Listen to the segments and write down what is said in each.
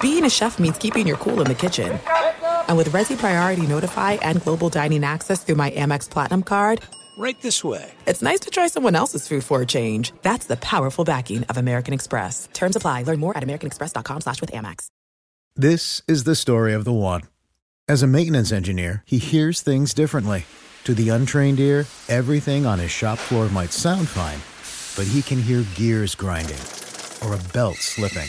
Being a chef means keeping your cool in the kitchen. And with Resy Priority Notify and Global Dining Access through my Amex Platinum card, Right this way. it's nice to try someone else's food for a change. That's the powerful backing of American Express. Terms apply. Learn more at americanexpress.com slash with Amex. This is the story of the one. As a maintenance engineer, he hears things differently. To the untrained ear, everything on his shop floor might sound fine, but he can hear gears grinding or a belt slipping.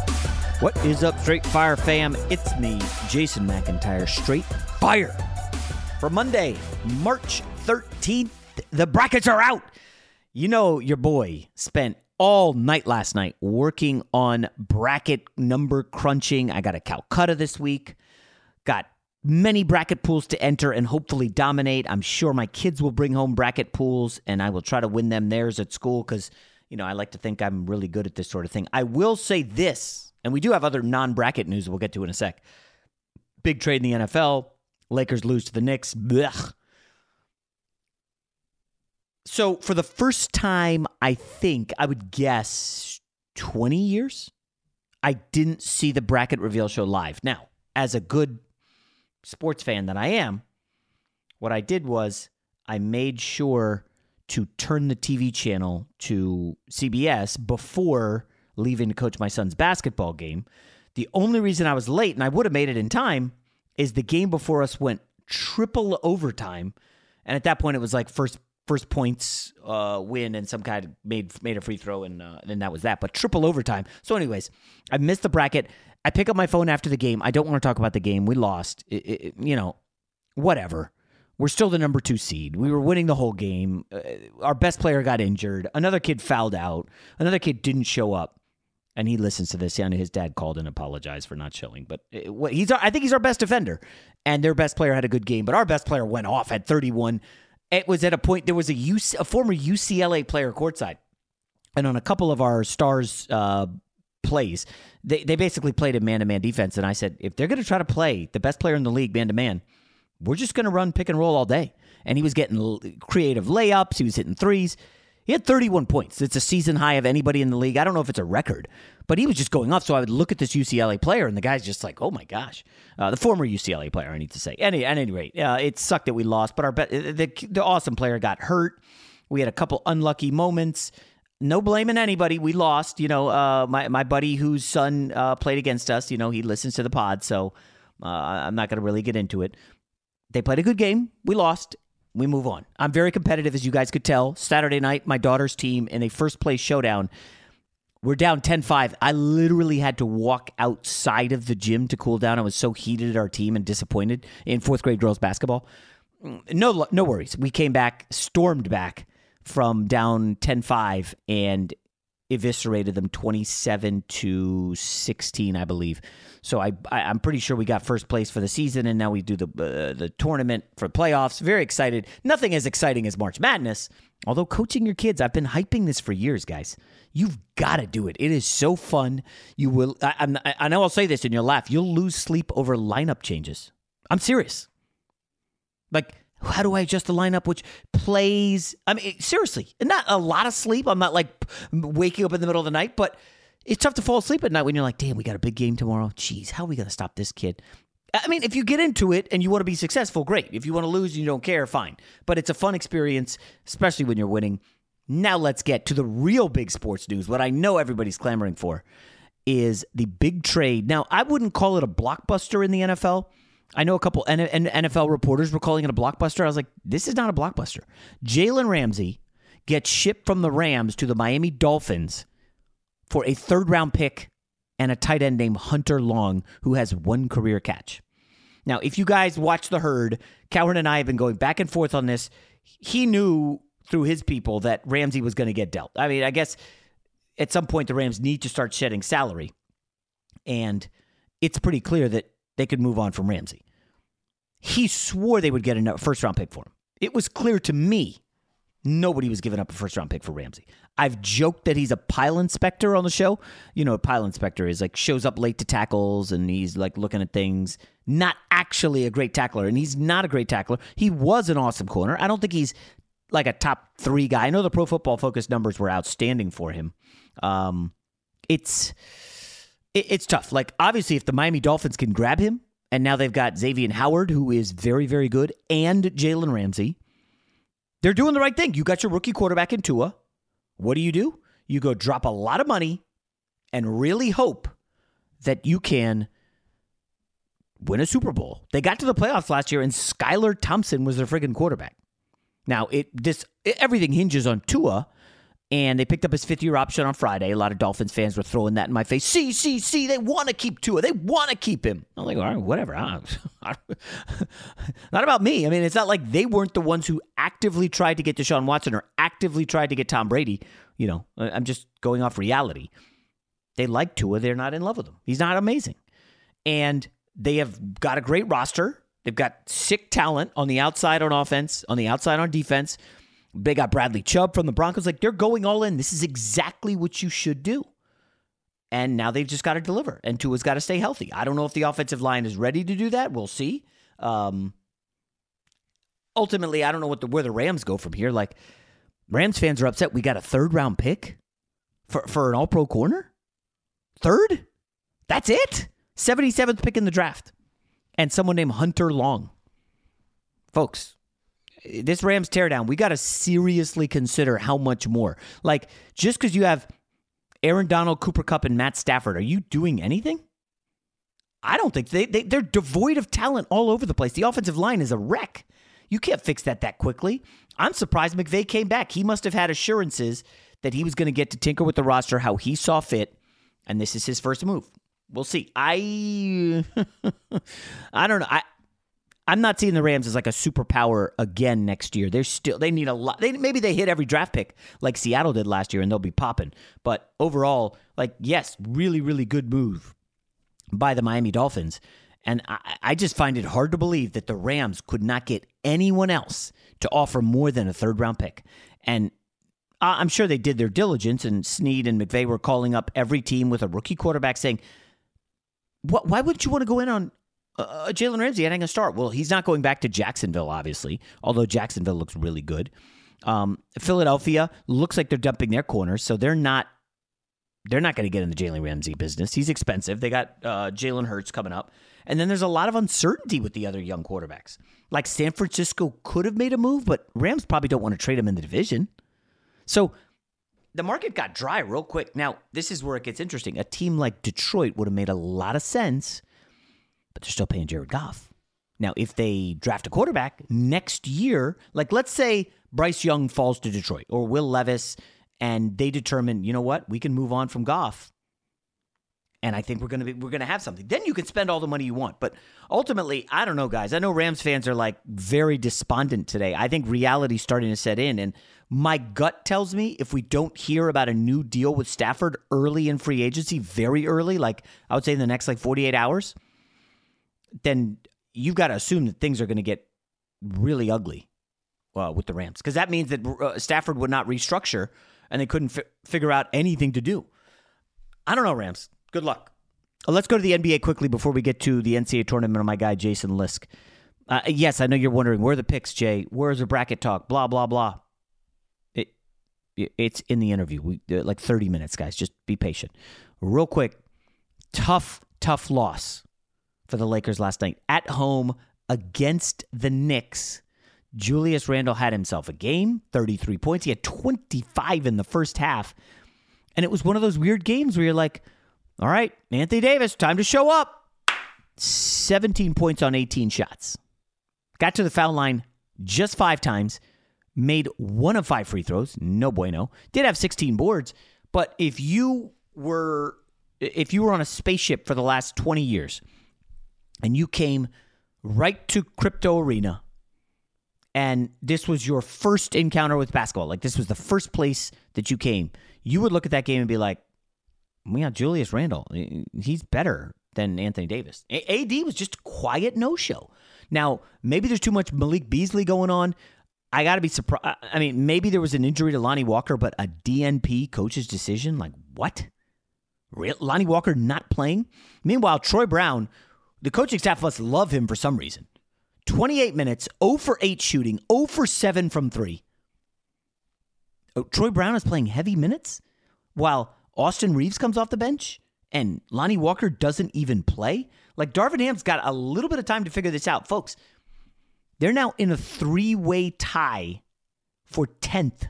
What is up, Straight Fire fam? It's me, Jason McIntyre, Straight Fire. For Monday, March 13th, the brackets are out. You know, your boy spent all night last night working on bracket number crunching. I got a Calcutta this week, got many bracket pools to enter and hopefully dominate. I'm sure my kids will bring home bracket pools and I will try to win them theirs at school because, you know, I like to think I'm really good at this sort of thing. I will say this, and we do have other non bracket news we'll get to in a sec. Big trade in the NFL. Lakers lose to the Knicks. Blech. So, for the first time, I think I would guess 20 years, I didn't see the bracket reveal show live. Now, as a good sports fan that I am, what I did was I made sure to turn the TV channel to CBS before leaving to coach my son's basketball game. The only reason I was late, and I would have made it in time, is the game before us went triple overtime, and at that point it was like first first points uh, win, and some guy made made a free throw, and uh, then that was that. But triple overtime. So, anyways, I missed the bracket. I pick up my phone after the game. I don't want to talk about the game. We lost. It, it, you know, whatever. We're still the number two seed. We were winning the whole game. Uh, our best player got injured. Another kid fouled out. Another kid didn't show up. And he listens to this. Yeah, his dad called and apologized for not showing. But uh, he's, our, I think he's our best defender. And their best player had a good game. But our best player went off at 31. It was at a point there was a, UC, a former UCLA player courtside, and on a couple of our stars uh, plays, they they basically played a man to man defense. And I said, if they're going to try to play the best player in the league man to man, we're just going to run pick and roll all day. And he was getting creative layups. He was hitting threes. He had 31 points. It's a season high of anybody in the league. I don't know if it's a record, but he was just going off. So I would look at this UCLA player, and the guy's just like, oh my gosh. Uh, the former UCLA player, I need to say. Any, at any rate, uh, it sucked that we lost, but our be- the, the awesome player got hurt. We had a couple unlucky moments. No blaming anybody. We lost. You know, uh, my, my buddy whose son uh, played against us, you know, he listens to the pod, so uh, I'm not going to really get into it. They played a good game. We lost. We move on. I'm very competitive, as you guys could tell. Saturday night, my daughter's team in a first place showdown. We're down 10 5. I literally had to walk outside of the gym to cool down. I was so heated at our team and disappointed in fourth grade girls basketball. No, no worries. We came back, stormed back from down 10 5, and eviscerated them 27 to 16 i believe. So I, I i'm pretty sure we got first place for the season and now we do the uh, the tournament for playoffs. Very excited. Nothing as exciting as march madness although coaching your kids i've been hyping this for years guys. You've got to do it. It is so fun. You will I, I, I know i'll say this and you'll laugh. You'll lose sleep over lineup changes. I'm serious. Like, how do I adjust the lineup? Which plays? I mean, seriously, not a lot of sleep. I'm not like waking up in the middle of the night, but it's tough to fall asleep at night when you're like, damn, we got a big game tomorrow. Jeez, how are we going to stop this kid? I mean, if you get into it and you want to be successful, great. If you want to lose and you don't care, fine. But it's a fun experience, especially when you're winning. Now let's get to the real big sports news. What I know everybody's clamoring for is the big trade. Now, I wouldn't call it a blockbuster in the NFL. I know a couple NFL reporters were calling it a blockbuster. I was like, this is not a blockbuster. Jalen Ramsey gets shipped from the Rams to the Miami Dolphins for a third round pick and a tight end named Hunter Long, who has one career catch. Now, if you guys watch the herd, Cowherd and I have been going back and forth on this. He knew through his people that Ramsey was going to get dealt. I mean, I guess at some point the Rams need to start shedding salary. And it's pretty clear that they could move on from Ramsey. He swore they would get a first round pick for him. It was clear to me nobody was giving up a first round pick for Ramsey. I've joked that he's a pile inspector on the show. You know, a pile inspector is like shows up late to tackles and he's like looking at things, not actually a great tackler. And he's not a great tackler. He was an awesome corner. I don't think he's like a top three guy. I know the pro football focus numbers were outstanding for him. Um, it's it, it's tough. Like obviously, if the Miami Dolphins can grab him, and now they've got Xavier Howard, who is very very good, and Jalen Ramsey, they're doing the right thing. You got your rookie quarterback in Tua. What do you do? You go drop a lot of money and really hope that you can win a Super Bowl. They got to the playoffs last year, and Skylar Thompson was their friggin' quarterback. Now, it this it, everything hinges on Tua, and they picked up his fifth year option on Friday. A lot of Dolphins fans were throwing that in my face. See, see, see, they want to keep Tua. They want to keep him. I'm like, all right, whatever. I'm not about me. I mean, it's not like they weren't the ones who actively tried to get Deshaun Watson or actively tried to get Tom Brady. You know, I'm just going off reality. They like Tua. They're not in love with him. He's not amazing. And they have got a great roster. They've got sick talent on the outside on offense, on the outside on defense. They got Bradley Chubb from the Broncos. Like they're going all in. This is exactly what you should do. And now they've just got to deliver. And Tua's got to stay healthy. I don't know if the offensive line is ready to do that. We'll see. Um, ultimately, I don't know what the where the Rams go from here. Like Rams fans are upset. We got a third round pick for for an All Pro corner. Third. That's it. Seventy seventh pick in the draft, and someone named Hunter Long. Folks, this Rams teardown, we got to seriously consider how much more. Like, just because you have Aaron Donald, Cooper Kupp, and Matt Stafford, are you doing anything? I don't think they, they they're devoid of talent all over the place. The offensive line is a wreck. You can't fix that that quickly. I'm surprised McVay came back. He must have had assurances that he was going to get to tinker with the roster how he saw fit, and this is his first move. We'll see. I I don't know. I I'm not seeing the Rams as like a superpower again next year. They're still they need a lot. They maybe they hit every draft pick like Seattle did last year, and they'll be popping. But overall, like yes, really really good move by the Miami Dolphins. And I, I just find it hard to believe that the Rams could not get anyone else to offer more than a third round pick. And I'm sure they did their diligence, and Snead and McVay were calling up every team with a rookie quarterback saying, why wouldn't you want to go in on uh, uh Jalen Ramsey adding a start. Well, he's not going back to Jacksonville, obviously, although Jacksonville looks really good. Um, Philadelphia looks like they're dumping their corners, so they're not they're not going to get in the Jalen Ramsey business. He's expensive. They got uh, Jalen Hurts coming up, and then there's a lot of uncertainty with the other young quarterbacks. Like San Francisco could have made a move, but Rams probably don't want to trade him in the division. So the market got dry real quick. Now, this is where it gets interesting. A team like Detroit would have made a lot of sense but they're still paying Jared Goff. Now, if they draft a quarterback next year, like let's say Bryce Young falls to Detroit or Will Levis, and they determine, you know what, we can move on from Goff, and I think we're gonna be we're gonna have something. Then you can spend all the money you want. But ultimately, I don't know, guys. I know Rams fans are like very despondent today. I think reality's starting to set in, and my gut tells me if we don't hear about a new deal with Stafford early in free agency, very early, like I would say in the next like 48 hours then you've got to assume that things are going to get really ugly uh, with the Rams because that means that uh, Stafford would not restructure and they couldn't fi- figure out anything to do. I don't know, Rams. Good luck. Uh, let's go to the NBA quickly before we get to the NCAA tournament my guy Jason Lisk. Uh, yes, I know you're wondering where the picks, Jay. Where's the bracket talk? Blah blah blah. It, it's in the interview. We uh, like 30 minutes, guys. Just be patient. Real quick, tough tough loss for the Lakers last night at home against the Knicks. Julius Randle had himself a game, 33 points. He had 25 in the first half. And it was one of those weird games where you're like, all right, Anthony Davis, time to show up. 17 points on 18 shots. Got to the foul line just five times, made one of five free throws. No bueno. Did have 16 boards, but if you were if you were on a spaceship for the last 20 years and you came right to crypto arena and this was your first encounter with basketball. Like this was the first place that you came. You would look at that game and be like we got julius randle he's better than anthony davis. Ad was just quiet no-show. Now maybe there's too much malik beasley going on. I gotta be surprised i mean maybe there was an injury to lonnie walker but a dnp coach's decision like what? Lonnie Walker not playing? Meanwhile, Troy Brown, the coaching staff must love him for some reason. 28 minutes, 0 for 8 shooting, 0 for 7 from 3. Oh, Troy Brown is playing heavy minutes while Austin Reaves comes off the bench and Lonnie Walker doesn't even play. Like Darvin Ham's got a little bit of time to figure this out. Folks, they're now in a three way tie for 10th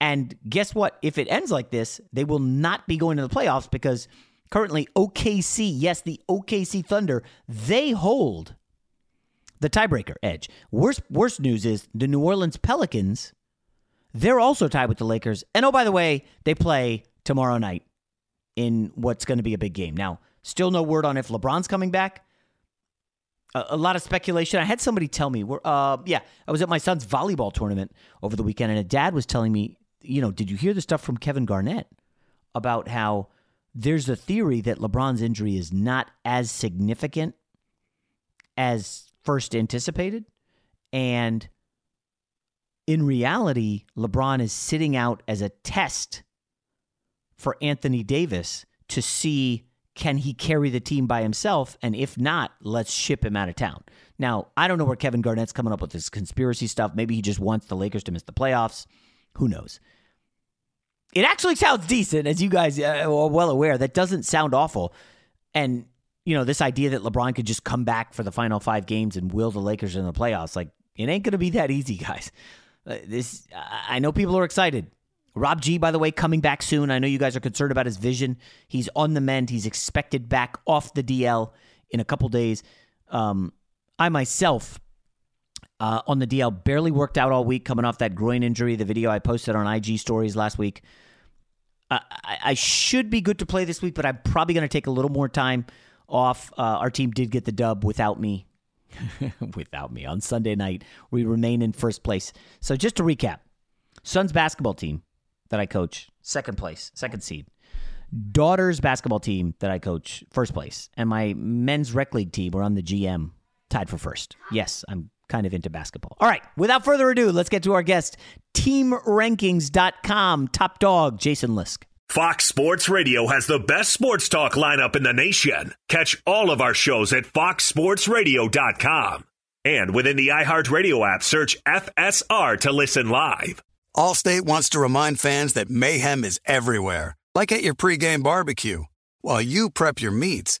and guess what? If it ends like this, they will not be going to the playoffs because currently OKC, yes, the OKC Thunder, they hold the tiebreaker edge. Worst worst news is the New Orleans Pelicans, they're also tied with the Lakers. And oh by the way, they play tomorrow night in what's going to be a big game. Now, still no word on if LeBron's coming back. A, lot of speculation. I had somebody tell me, uh, yeah, I was at my son's volleyball tournament over the weekend, and a dad was telling me you know, did you hear the stuff from Kevin Garnett about how there's a theory that LeBron's injury is not as significant as first anticipated? And in reality, LeBron is sitting out as a test for Anthony Davis to see can he carry the team by himself? And if not, let's ship him out of town. Now, I don't know where Kevin Garnett's coming up with this conspiracy stuff. Maybe he just wants the Lakers to miss the playoffs. Who knows? It actually sounds decent, as you guys uh, are well aware. That doesn't sound awful. And, you know, this idea that LeBron could just come back for the final five games and will the Lakers in the playoffs, like, it ain't going to be that easy, guys. Uh, this, I know people are excited. Rob G, by the way, coming back soon. I know you guys are concerned about his vision. He's on the mend. He's expected back off the DL in a couple days. Um, I myself uh, on the DL barely worked out all week coming off that groin injury. The video I posted on IG stories last week. I, I should be good to play this week, but I'm probably going to take a little more time off. Uh, our team did get the dub without me. without me on Sunday night. We remain in first place. So just to recap, Suns basketball team that I coach, second place, second seed. Daughters basketball team that I coach, first place. And my men's rec league team, we're on the GM, tied for first. Yes, I'm kind of into basketball. All right, without further ado, let's get to our guest, teamrankings.com top dog, Jason Lisk. Fox Sports Radio has the best sports talk lineup in the nation. Catch all of our shows at foxsportsradio.com. And within the iHeartRadio app, search FSR to listen live. Allstate wants to remind fans that mayhem is everywhere, like at your pregame barbecue. While you prep your meats,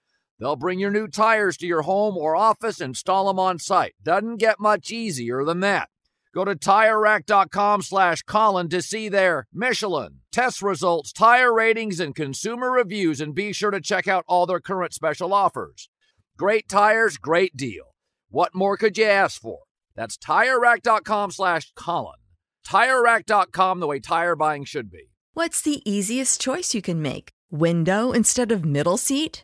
They'll bring your new tires to your home or office, and install them on site. Doesn't get much easier than that. Go to TireRack.com slash Colin to see their Michelin, test results, tire ratings, and consumer reviews, and be sure to check out all their current special offers. Great tires, great deal. What more could you ask for? That's TireRack.com slash Colin. TireRack.com, the way tire buying should be. What's the easiest choice you can make? Window instead of middle seat?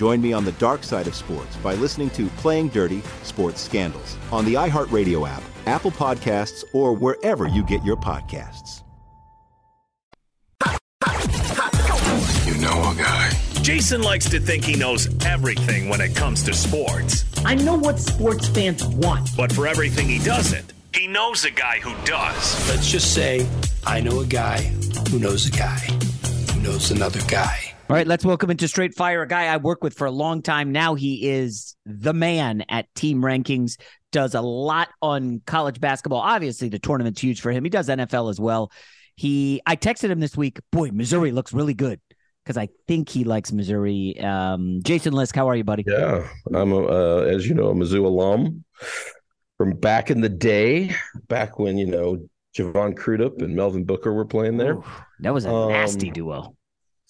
Join me on the dark side of sports by listening to Playing Dirty Sports Scandals on the iHeartRadio app, Apple Podcasts, or wherever you get your podcasts. You know a guy. Jason likes to think he knows everything when it comes to sports. I know what sports fans want. But for everything he doesn't, he knows a guy who does. Let's just say I know a guy who knows a guy who knows another guy. All right, let's welcome into Straight Fire a guy I work with for a long time now. He is the man at Team Rankings, does a lot on college basketball. Obviously, the tournament's huge for him. He does NFL as well. He I texted him this week, boy, Missouri looks really good because I think he likes Missouri. Um, Jason Lisk, how are you, buddy? Yeah, I'm a, uh, as you know, a Mizzou alum from back in the day, back when you know Jevon Crudup and Melvin Booker were playing there. Ooh, that was a um, nasty duo.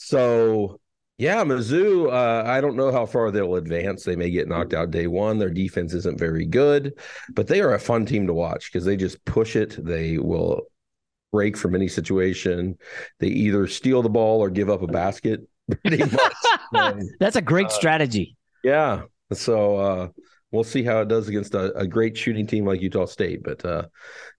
So yeah, Mizzou. Uh, I don't know how far they'll advance. They may get knocked out day one. Their defense isn't very good, but they are a fun team to watch because they just push it. They will break from any situation. They either steal the ball or give up a basket. Pretty much. That's a great uh, strategy. Yeah. So uh, we'll see how it does against a, a, great shooting team like Utah State. But uh,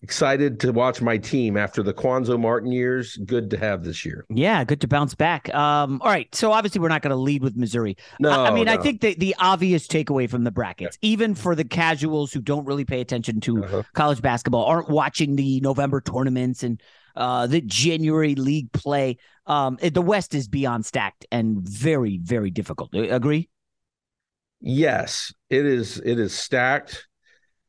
excited to watch my team after the Cuonzo Martin years. Good to have this year. Yeah, good to bounce back. Um, all right, so obviously we're not going to lead with Missouri. No, I, I mean no. I think the the obvious takeaway from the brackets, yeah. even for the casuals who don't really pay attention to uh-huh. college basketball, aren't watching the November tournaments and uh, the January league play. Um, the West is beyond stacked and very, very difficult. Agree? Yes, it is. It is stacked,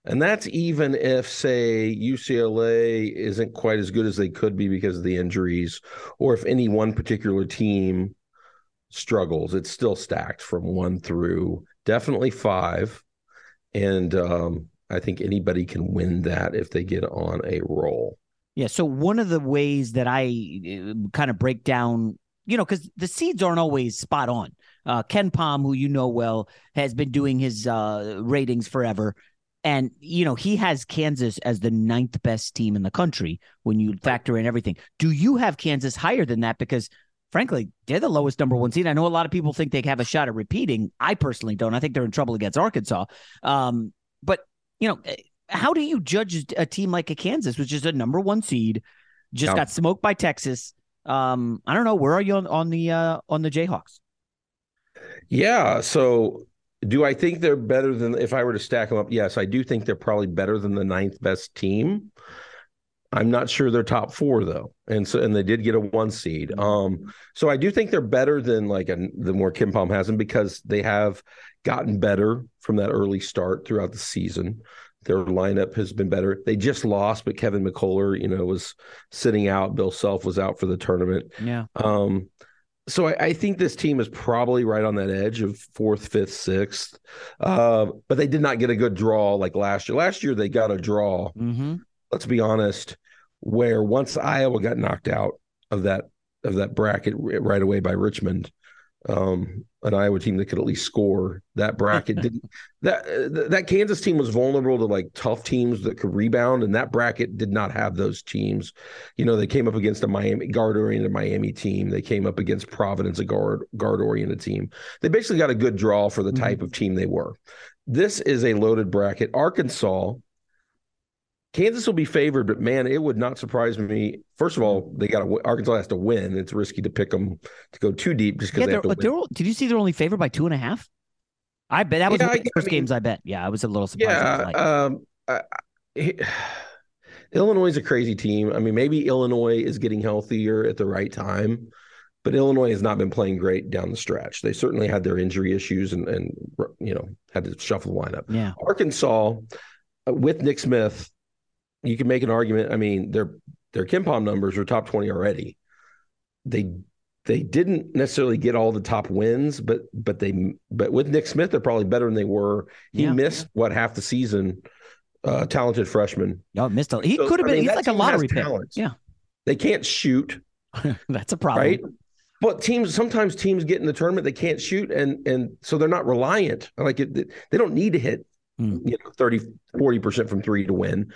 and that's even if, say, UCLA isn't quite as good as they could be because of the injuries, or if any one particular team struggles. It's still stacked from one through definitely five, and um, I think anybody can win that if they get on a roll. Yeah. So one of the ways that I uh, kind of break down, you know, because the seeds aren't always spot on. Uh, Pom, who you know well, has been doing his uh, ratings forever. And, you know, he has Kansas as the ninth best team in the country when you factor in everything. Do you have Kansas higher than that? Because, frankly, they're the lowest number one seed. I know a lot of people think they have a shot at repeating. I personally don't. I think they're in trouble against Arkansas. Um, but, you know, eh, how do you judge a team like a Kansas, which is a number one seed, just yeah. got smoked by Texas? Um, I don't know. Where are you on, on the uh, on the Jayhawks? Yeah. So do I think they're better than if I were to stack them up? Yes, I do think they're probably better than the ninth best team. I'm not sure they're top four though, and so and they did get a one seed. Mm-hmm. Um, so I do think they're better than like a, the more KenPom has them because they have gotten better from that early start throughout the season. Their lineup has been better. They just lost, but Kevin McCullar, you know, was sitting out. Bill Self was out for the tournament. Yeah. Um, so I, I, think this team is probably right on that edge of fourth, fifth, sixth. Uh, but they did not get a good draw like last year. Last year they got a draw. Mm-hmm. Let's be honest, where once Iowa got knocked out of that of that bracket right away by Richmond, um, an Iowa team that could at least score. That bracket didn't. That that Kansas team was vulnerable to like tough teams that could rebound, and that bracket did not have those teams. You know, they came up against a Miami guard oriented Miami team. They came up against Providence, a guard guard oriented team. They basically got a good draw for the type mm-hmm. of team they were. This is a loaded bracket. Arkansas Kansas will be favored, but man, it would not surprise me. First of all, they got to Arkansas has to win. It's risky to pick them to go too deep just because yeah, they have to win. Did you see they're only favored by two and a half? I bet that was yeah, one of the first I mean, games I bet. Yeah, I was a little surprised. Yeah, um, I, Illinois is a crazy team. I mean, maybe Illinois is getting healthier at the right time, but Illinois has not been playing great down the stretch. They certainly had their injury issues and and you know had to shuffle the lineup. Yeah, Arkansas uh, with Nick Smith you can make an argument. I mean, their their KenPom numbers are top twenty already. They they didn't necessarily get all the top wins, but but they but with Nick Smith, they're probably better than they were. He yeah. missed what half the season. Uh, talented freshman. No, missed a, he so, could have been. I mean, he's like a lottery pick. Yeah, they can't shoot. That's a problem, right? But teams sometimes teams get in the tournament they can't shoot, and and so they're not reliant. Like it, they don't need to hit mm. you know 30 40 percent from three to win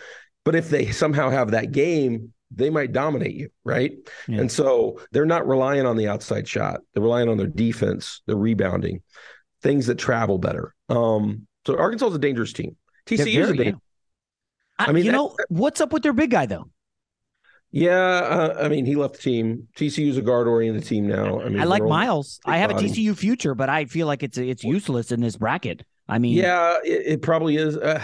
but if they somehow have that game, they might dominate you, right? Yeah. And so they're not relying on the outside shot. They're relying on their defense, their rebounding, things that travel better. Um, so Arkansas is a dangerous team. TCU is a dangerous. I, mean, you that, know what's up with their big guy though? Yeah, uh, I mean, he left the team. TCU is a guard-oriented team now. I mean, I like Miles. I have body. a TCU future, but I feel like it's it's useless in this bracket. I mean, yeah, it, it probably is. Uh,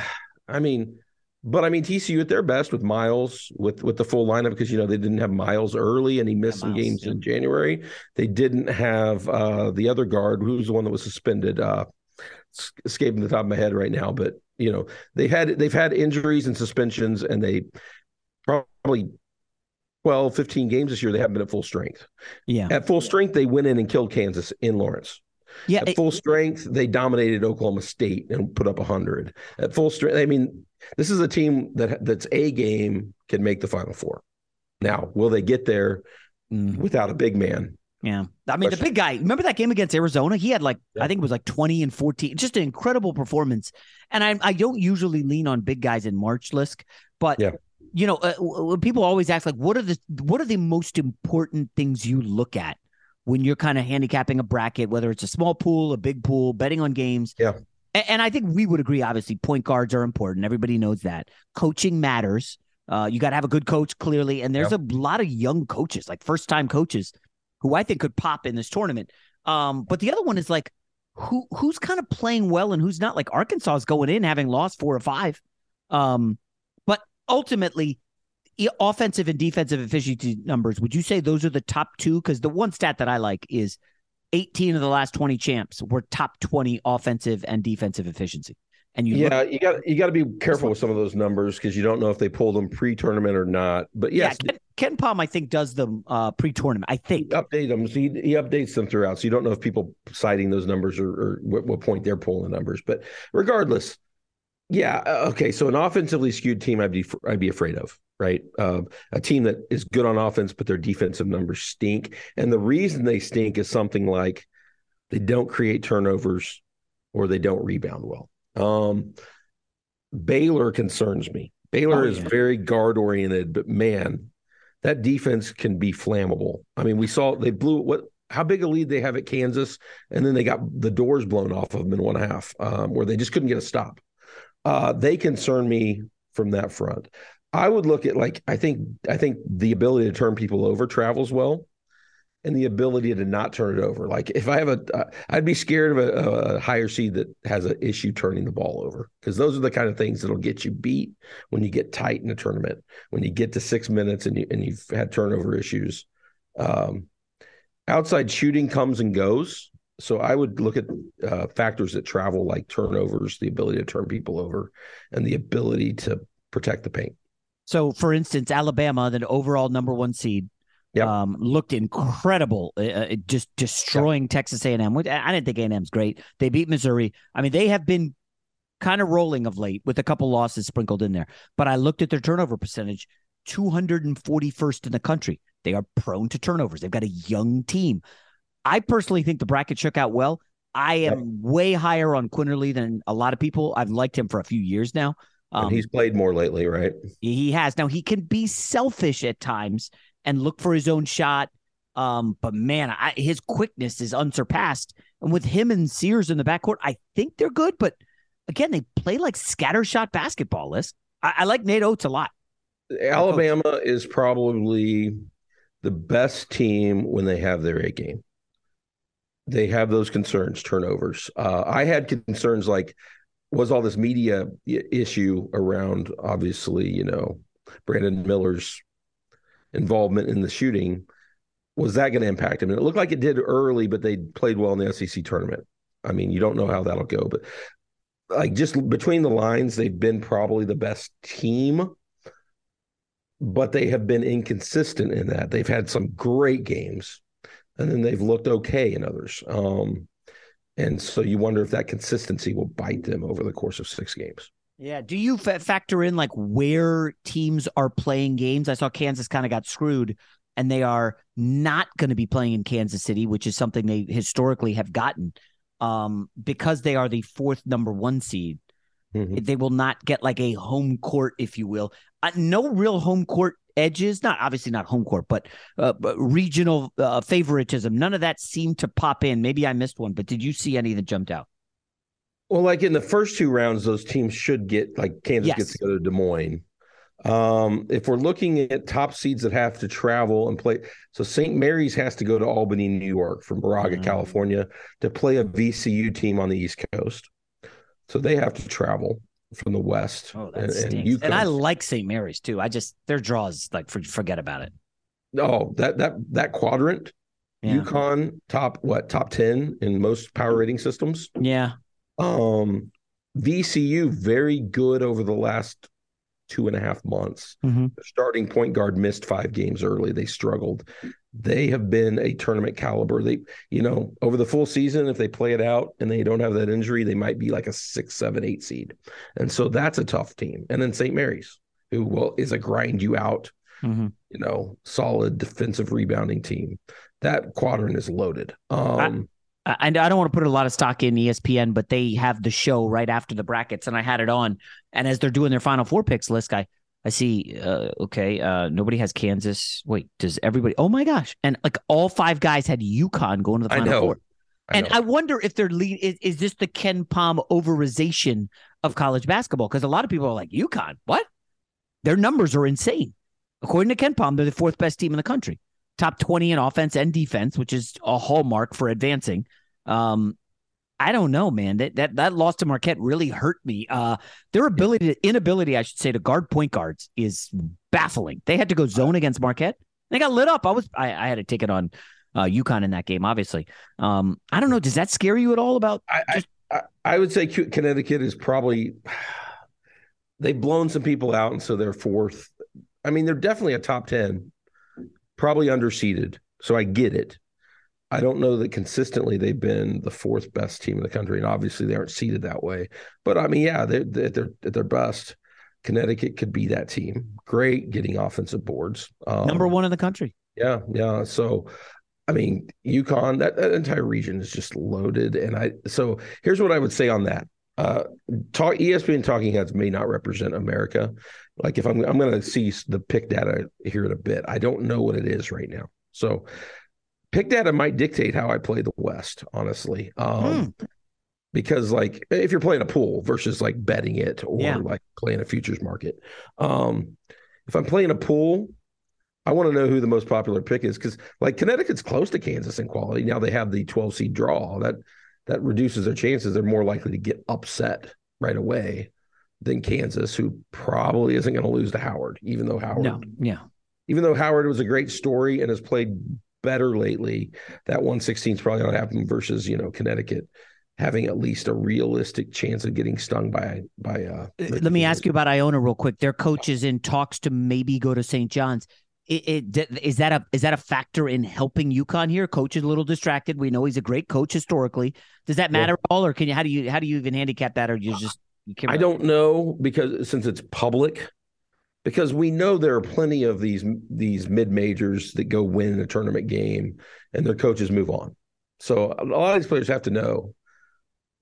I mean, but I mean, TCU at their best with Miles with with the full lineup because you know they didn't have Miles early and he missed yeah, some Miles, games yeah. in January. They didn't have uh, the other guard who's the one that was suspended. Uh, escaping the top of my head right now, but you know they had they've had injuries and suspensions, and they probably 12, 15 games this year they haven't been at full strength. Yeah, at full strength they went in and killed Kansas in Lawrence. Yeah, at it, full strength they dominated Oklahoma State and put up hundred. At full strength, I mean this is a team that that's a game can make the final four. Now, will they get there mm. without a big man? Yeah. I mean, Question. the big guy, remember that game against Arizona? He had like, yeah. I think it was like 20 and 14, just an incredible performance. And I, I don't usually lean on big guys in March Lisk, but yeah. you know, uh, people always ask like, what are the, what are the most important things you look at when you're kind of handicapping a bracket, whether it's a small pool, a big pool, betting on games? Yeah. And, and I think we would agree. Obviously, point guards are important. Everybody knows that. Coaching matters. Uh, you got to have a good coach, clearly. And there's yep. a lot of young coaches, like first time coaches, who I think could pop in this tournament. Um, but the other one is like, who who's kind of playing well and who's not? Like Arkansas is going in having lost four or five. Um, but ultimately, offensive and defensive efficiency numbers, would you say those are the top two? Because the one stat that I like is 18 of the last 20 champs were top 20 offensive and defensive efficiency. And you yeah, look- you got you got to be careful with some of those numbers because you don't know if they pulled them pre-tournament or not. But yes, yeah, Ken, KenPom I think does them uh, pre-tournament. I think he update them. So he, he updates them throughout, so you don't know if people citing those numbers or, or what, what point they're pulling the numbers. But regardless, yeah, uh, okay. So an offensively skewed team, I'd be I'd be afraid of right? Uh, a team that is good on offense, but their defensive numbers stink. And the reason they stink is something like they don't create turnovers or they don't rebound well. Um, Baylor concerns me. Baylor oh, is very guard oriented, but man, that defense can be flammable. I mean, we saw they blew what how big a lead they have at Kansas, and then they got the doors blown off of them in one half, um, where they just couldn't get a stop. Uh, they concern me from that front. I would look at like I think I think the ability to turn people over travels well, and the ability to not turn it over. Like if I have a, uh, I'd be scared of a, a higher seed that has an issue turning the ball over because those are the kind of things that'll get you beat when you get tight in a tournament. When you get to six minutes and you and you've had turnover issues, um, outside shooting comes and goes. So I would look at uh, factors that travel like turnovers, the ability to turn people over, and the ability to protect the paint. So, for instance, Alabama, the overall number one seed, Yep. Um, looked incredible, uh, uh, just destroying Texas A&M. I I didn't think A&M's great. They beat Missouri. I mean, they have been kind of rolling of late with a couple losses sprinkled in there. But I looked at their turnover percentage, 241st in the country. They are prone to turnovers. They've got a young team. I personally think the bracket shook out well. I am way higher on Quinerly than a lot of people. I've liked him for a few years now. And Um, he's played more lately, right? he has. Now he can be selfish at times and look for his own shot. Um, but man, I, his quickness is unsurpassed. And with him and Sears in the backcourt, I think they're good. But again, they play like scattershot basketball. Lisk. I, I like Nate Oats a lot. Alabama is probably the best team when they have their A game. They have those concerns, turnovers. Uh, I had concerns like, was all this media issue around, obviously, you know, Brandon Miller's involvement in the shooting? Was that going to impact him? And it looked like it did early, but they played well in the SEC tournament. I mean, you don't know how that'll go, but like just between the lines, they've been probably the best team but they have been inconsistent in that. They've had some great games and then they've looked okay in others. Um, and so you wonder if that consistency will bite them over the course of six games. Yeah. Do you fa- factor in like where teams are playing games? I saw Kansas kind of got screwed and they are not going to be playing in Kansas City, which is something they historically have gotten um, because they are the fourth number one seed. Mhm. They will not get like a home court, if you will. Uh, no real home court edges, not obviously not home court, but, uh, but regional uh, favoritism. None of that seemed to pop in. Maybe I missed one, but did you see any that jumped out? Well, like in the first two rounds, those teams should get like Kansas Yes. gets to go to Des Moines. Um, if we're looking at top seeds that have to travel and play, so St. Mary's has to go to Albany, New York from Moraga, Mm. California to play a VCU team on the East Coast. So they have to travel from the West. Oh, that and, stinks. and And, I like St. Mary's too. I just their draws like for, forget about it. Oh, that that that quadrant, Yeah. UConn top what top ten in most power rating systems. Yeah. Um, VCU very good over the last two and a half months. Mhm. The starting point guard missed five games early. They struggled. They have been a tournament caliber. They, you know, over the full season, if they play it out and they don't have that injury, they might be like a six, seven, eight seed. And so that's a tough team. And then St. Mary's, who will is a grind you out, Mhm. you know, solid defensive rebounding team. That quadrant is loaded. Um, I- And I don't want to put a lot of stock in ESPN, but they have the show right after the brackets, and I had it on. And as they're doing their Final Four picks list, I I see. Uh, okay, uh, nobody has Kansas. Wait, does everybody? Oh my gosh! And like all five guys had UConn going to the I Final know. Four. I and know. I wonder if they're lead. Is, is this the KenPom overization of college basketball? Because a lot of people are like, UConn, what? Their numbers are insane. According to KenPom, they're the fourth best team in the country, top 20 in offense and defense, which is a hallmark for advancing. Um, I don't know, man. That that that loss to Marquette really hurt me. Uh, their ability, to, inability, I should say, to guard point guards is baffling. They had to go zone against Marquette. They got lit up. I was, I, I had a ticket on uh, UConn in that game, obviously. Um, I don't know. Does that scare you at all about? I, I, I I would say Connecticut is probably they've blown some people out, and so they're fourth. I mean, they're definitely a top ten, probably underseeded. So I get it. I don't know that consistently they've been the fourth best team in the country, and obviously they aren't seeded that way. But I mean, yeah, they're they're, at their best. Connecticut could be that team. Great getting offensive boards. Um, Number one in the country. yeah, yeah. So, I mean, UConn, that, that entire region is just loaded. And I, so here's what I would say on that. Uh, talk ESPN talking heads may not represent America. Like if I'm, I'm going to see the pick data here in a bit. I don't know what it is right now. So, pick data might dictate how I play the West, honestly. Um, because like if you're playing a pool versus like betting it or Yeah. like playing a futures market, um, if I'm playing a pool, I want to know who the most popular pick is because like Connecticut's close to Kansas in quality. Now they have the 12 seed draw that that reduces their chances. They're more likely to get upset right away than Kansas, who probably isn't going to lose to Howard, even though Howard, No, yeah. even though Howard was a great story and has played better lately, that 116 is probably going to happen versus you know Connecticut having at least a realistic chance of getting stung by by. uh Let me ask you about Iona real quick. Their coach is in talks to maybe go to St. John's. it, it, is that a is that a factor in helping UConn here? Coach is a little distracted. We know he's a great coach historically. Does that matter yeah. at all, or can you how do you how do you even handicap that, or you just you I don't know because since it's public, because we know there are plenty of these these mid majors that go win a tournament game and their coaches move on. So a lot of these players have to know.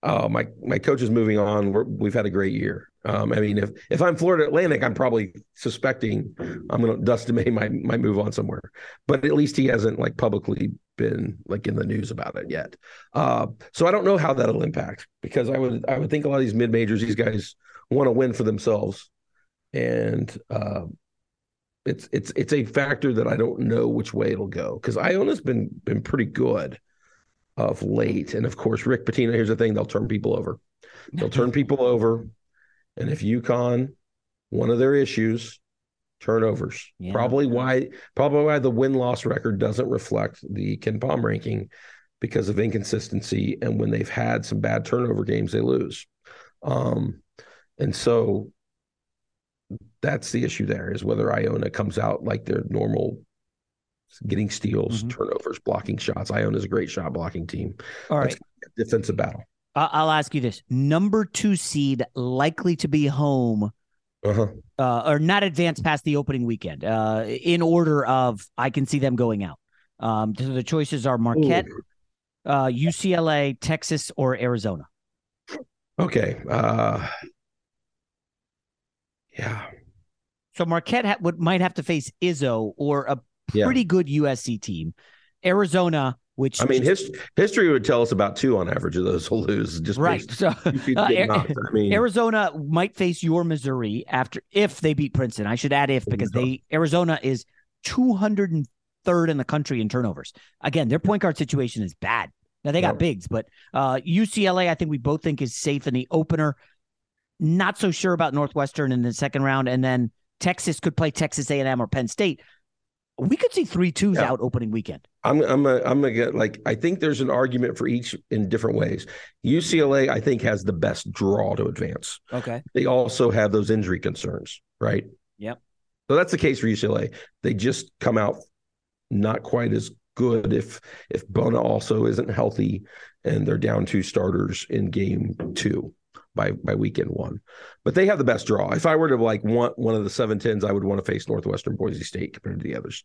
Oh, my my coach is moving on. we have had a great year. Um, I mean, if if I'm Florida Atlantic, I'm probably suspecting I'm going to Dusty May might might move on somewhere. But at least he hasn't like publicly been like in the news about it yet. Uh, so I don't know how that'll impact because I would I would think a lot of these mid majors, these guys want to win for themselves, and uh, it's it's it's a factor that I don't know which way it'll go because Iona's been been pretty good of late, and of course Rick Pitino. Here's the thing: they'll turn people over. They'll turn people over and if UConn, one of their issues, turnovers. Yeah. Probably why probably why the win loss record doesn't reflect the KenPom ranking because of inconsistency and when they've had some bad turnover games they lose. Um, and so that's the issue there is whether Iona comes out like their normal getting steals, mm-hmm. turnovers, blocking shots. Iona is a great shot blocking team. All right. defensive battle. I'll ask you this: number two seed likely to be home, uh-huh. uh, or not advance past the opening weekend. Uh, in order of, I can see them going out. Um, so the choices are Marquette, uh, UCLA, Texas, or Arizona. Okay. Uh, yeah. So Marquette ha- would might have to face Izzo or a pretty yeah. good USC team. Arizona which I mean, his, history would tell us about two on average of those will lose. Just right. So, uh, I mean, Arizona might face your Missouri after if they beat Princeton. I should add if because they Arizona is 203rd in the country in turnovers. Again, their point guard situation is bad. Now they got bigs, but uh, UCLA, I think we both think is safe in the opener. Not so sure about Northwestern in the second round, and then Texas could play Texas A&M or Penn State we could see three twos yeah. out opening weekend. I'm I'm a, I'm gonna get like I think there's an argument for each in different ways. UCLA I think has the best draw to advance. Okay. They also have those injury concerns, right? Yep. So that's the case for UCLA. They just come out not quite as good if if Bona also isn't healthy and they're down two starters in game two by by weekend one. But they have the best draw. If I were to like want one of the seven tens, I would want to face Northwestern Boise State compared to the others.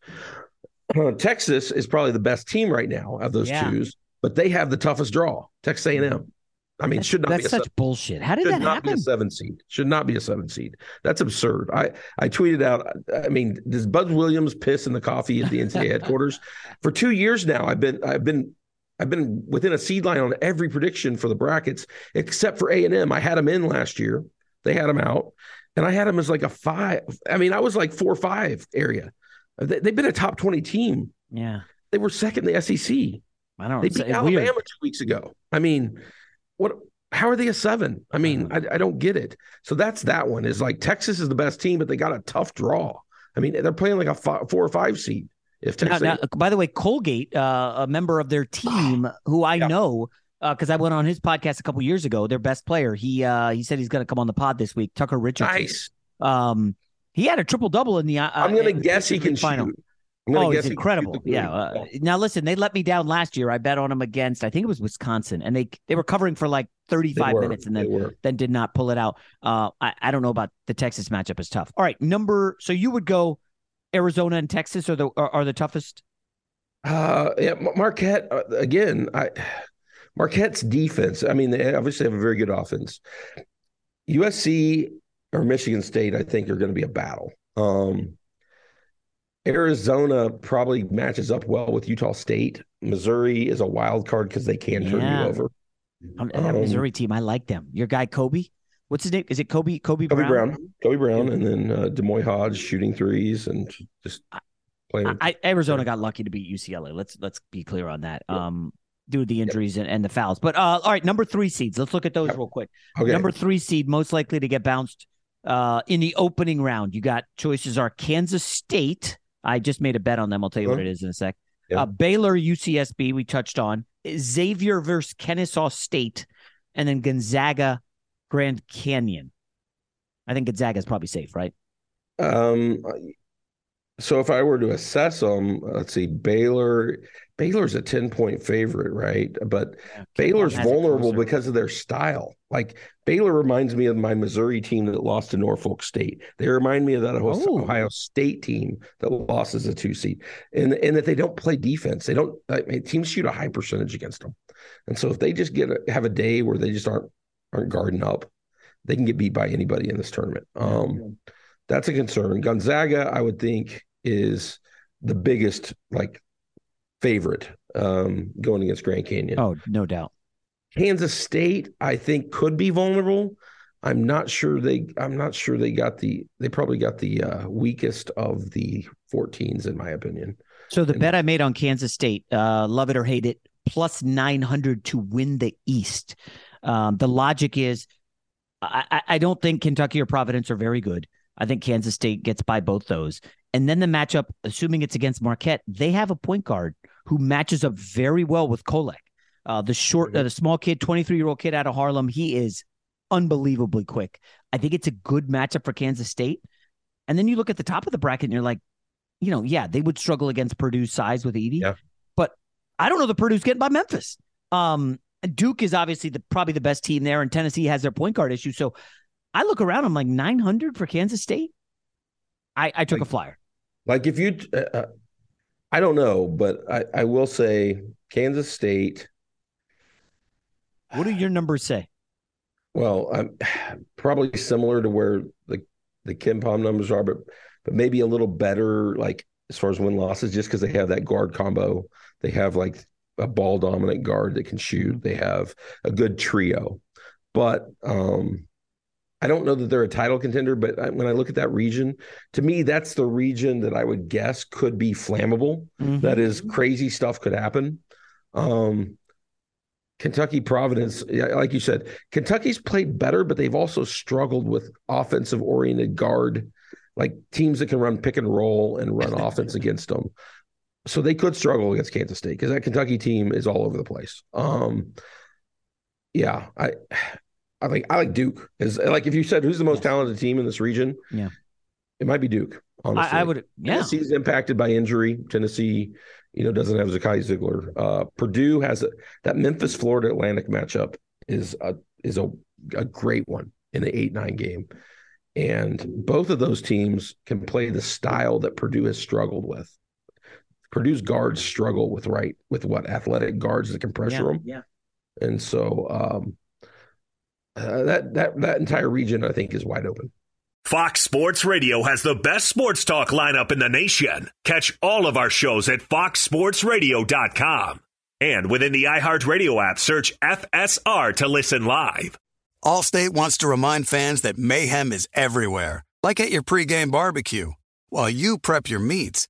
Texas is probably the best team right now of those yeah. twos, but they have the toughest draw. Texas A and M. I mean, should not that's be such seven, bullshit. How did that not happen? Be a seven seed should not be a seven seed. That's absurd. I I tweeted out. I mean, does Buzz Williams piss in the coffee at the NCAA headquarters? For two years now, I've been I've been I've been within a seed line on every prediction for the brackets except for A and M. I had them in last year. They had them out, and I had them as like a five. I mean, I was like four or five area. They, have been a top twenty team. Yeah, they were second in the SEC. I don't. They beat Alabama weird. two weeks ago. I mean, what? How are they a seven? I mean, uh-huh. I, I don't get it. So that's that one. Is like Texas is the best team, but they got a tough draw. I mean, they're playing like a five, four or five seed. If now, now, by the way, Colgate, uh, a member of their team, who I yeah. know because uh, I went on his podcast a couple years ago, their best player. He uh, he said he's going to come on the pod this week. Tucker Richardson. Nice. Um, he had a triple double in the. Uh, I'm going to guess he can final. shoot. Oh, he's incredible. Yeah. Uh, now listen, they let me down last year. I bet on him against I think it was Wisconsin, and they they were covering for like 35 minutes, and then then did not pull it out. Uh, I I don't know about the Texas matchup is tough. All right, number. So you would go Arizona and Texas are the are, are the toughest? Uh, yeah, Marquette uh, again. I Marquette's defense. I mean, they obviously have a very good offense. USC or Michigan State, I think, are going to be a battle. Um, Arizona probably matches up well with Utah State. Missouri is a wild card because they can turn you over. Um, that Missouri team, I like them. Your guy Kobe, what's his name? Is it Kobe? Kobe, Kobe Brown? Brown. Kobe Brown, and then uh, D'Moi Hodge shooting threes and just playing. I, Arizona got lucky to beat UCLA. Let's let's be clear on that. Yeah. Um, due to the injuries and, and, the fouls. But uh, all right, number three seeds. Let's look at those real quick. Okay. Number three seed most likely to get bounced uh, in the opening round. You got choices are Kansas State. I just made a bet on them. I'll tell you what it is in a sec. Yeah. Uh, Baylor, UCSB. We touched on Xavier versus Kennesaw State, and then Gonzaga, Grand Canyon. I think Gonzaga is probably safe, right? Um, so if I were to assess them, let's see, Baylor. Baylor's a 10 point favorite, right? But yeah, Baylor's vulnerable because of their style. Like Baylor reminds me of my Missouri team that lost to Norfolk State. They remind me of that oh. Ohio State team that lost as a two seed, and and that they don't play defense. They don't. I mean, teams shoot a high percentage against them, and so if they just get a, have a day where they just aren't aren't guarding up, they can get beat by anybody in this tournament. Um, that's a concern. Gonzaga, I would think, is the biggest like favorite um, going against Grand Canyon. Oh, no doubt. Kansas State, I think, could be vulnerable. I'm not sure they. I'm not sure they got the. They probably got the uh, weakest of the 14s, in my opinion. So the and, bet I made on Kansas State, uh, love it or hate it, plus 900 to win the East. Um, the logic is, I, I don't think Kentucky or Providence are very good. I think Kansas State gets by both those. And then the matchup, assuming it's against Marquette, they have a point guard who matches up very well with Kolek. Uh, the short, mm-hmm. uh, the small kid, 23 year old kid out of Harlem, he is unbelievably quick. I think it's a good matchup for Kansas State. And then you look at the top of the bracket and you're like, you know, yeah, they would struggle against Purdue's size with Edey, yeah. but I don't know the Purdue's getting by Memphis. Um, Duke is obviously the probably the best team there, and Tennessee has their point guard issue. So I look around, I'm like 900 for Kansas State. I, I took like, a flyer. Like if you, uh, uh, I don't know, but I, I will say Kansas State. What do your numbers say? Well, I'm probably similar to where the the KenPom numbers are, but but maybe a little better, like as far as win losses, just because they have that guard combo. They have like a ball dominant guard that can shoot. They have a good trio, but um, I don't know that they're a title contender, but when I look at that region, to me, that's the region that I would guess could be flammable. Mm-hmm. That is, crazy stuff could happen. Um, Kentucky Providence, like you said, Kentucky's played better, but they've also struggled with offensive oriented guard, like teams that can run pick and roll and run offense against them. So they could struggle against Kansas State because that Kentucky team is all over the place. Um, yeah, I I like I like Duke. Is like if you said who's the most talented team in this region? Yeah, it might be Duke. Honestly, I, I would. Yeah, Tennessee's impacted by injury. Tennessee, you know, doesn't have Zakai Zeigler. Uh, Purdue has a, that Memphis Florida Atlantic matchup is a is a, a great one in the eight nine game, and both of those teams can play the style that Purdue has struggled with. Purdue's guards struggle with right with what athletic guards that can pressure yeah, them. Yeah, and so um, uh, that that that entire region, I think, is wide open. Fox Sports Radio has the best sports talk lineup in the nation. Catch all of our shows at foxsportsradio.com. And within the iHeartRadio app, search FSR to listen live. Allstate wants to remind fans that mayhem is everywhere, like at your pregame barbecue. While you prep your meats,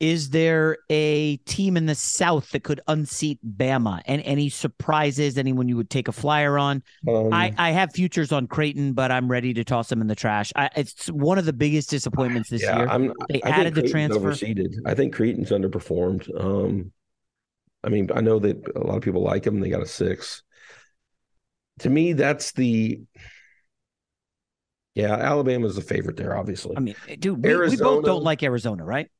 Is there a team in the South that could unseat Bama? And any surprises? Anyone you would take a flyer on? Um, I, I have futures on Creighton, but I'm ready to toss them in the trash. I, it's one of the biggest disappointments this yeah, year. I'm, they I added the transfer. Overseeded. I think Creighton's underperformed. Um, I mean, I know that a lot of people like them. They got a six. To me, that's the yeah. Alabama's the favorite there, obviously. I mean, dude, we, we both don't like Arizona, right?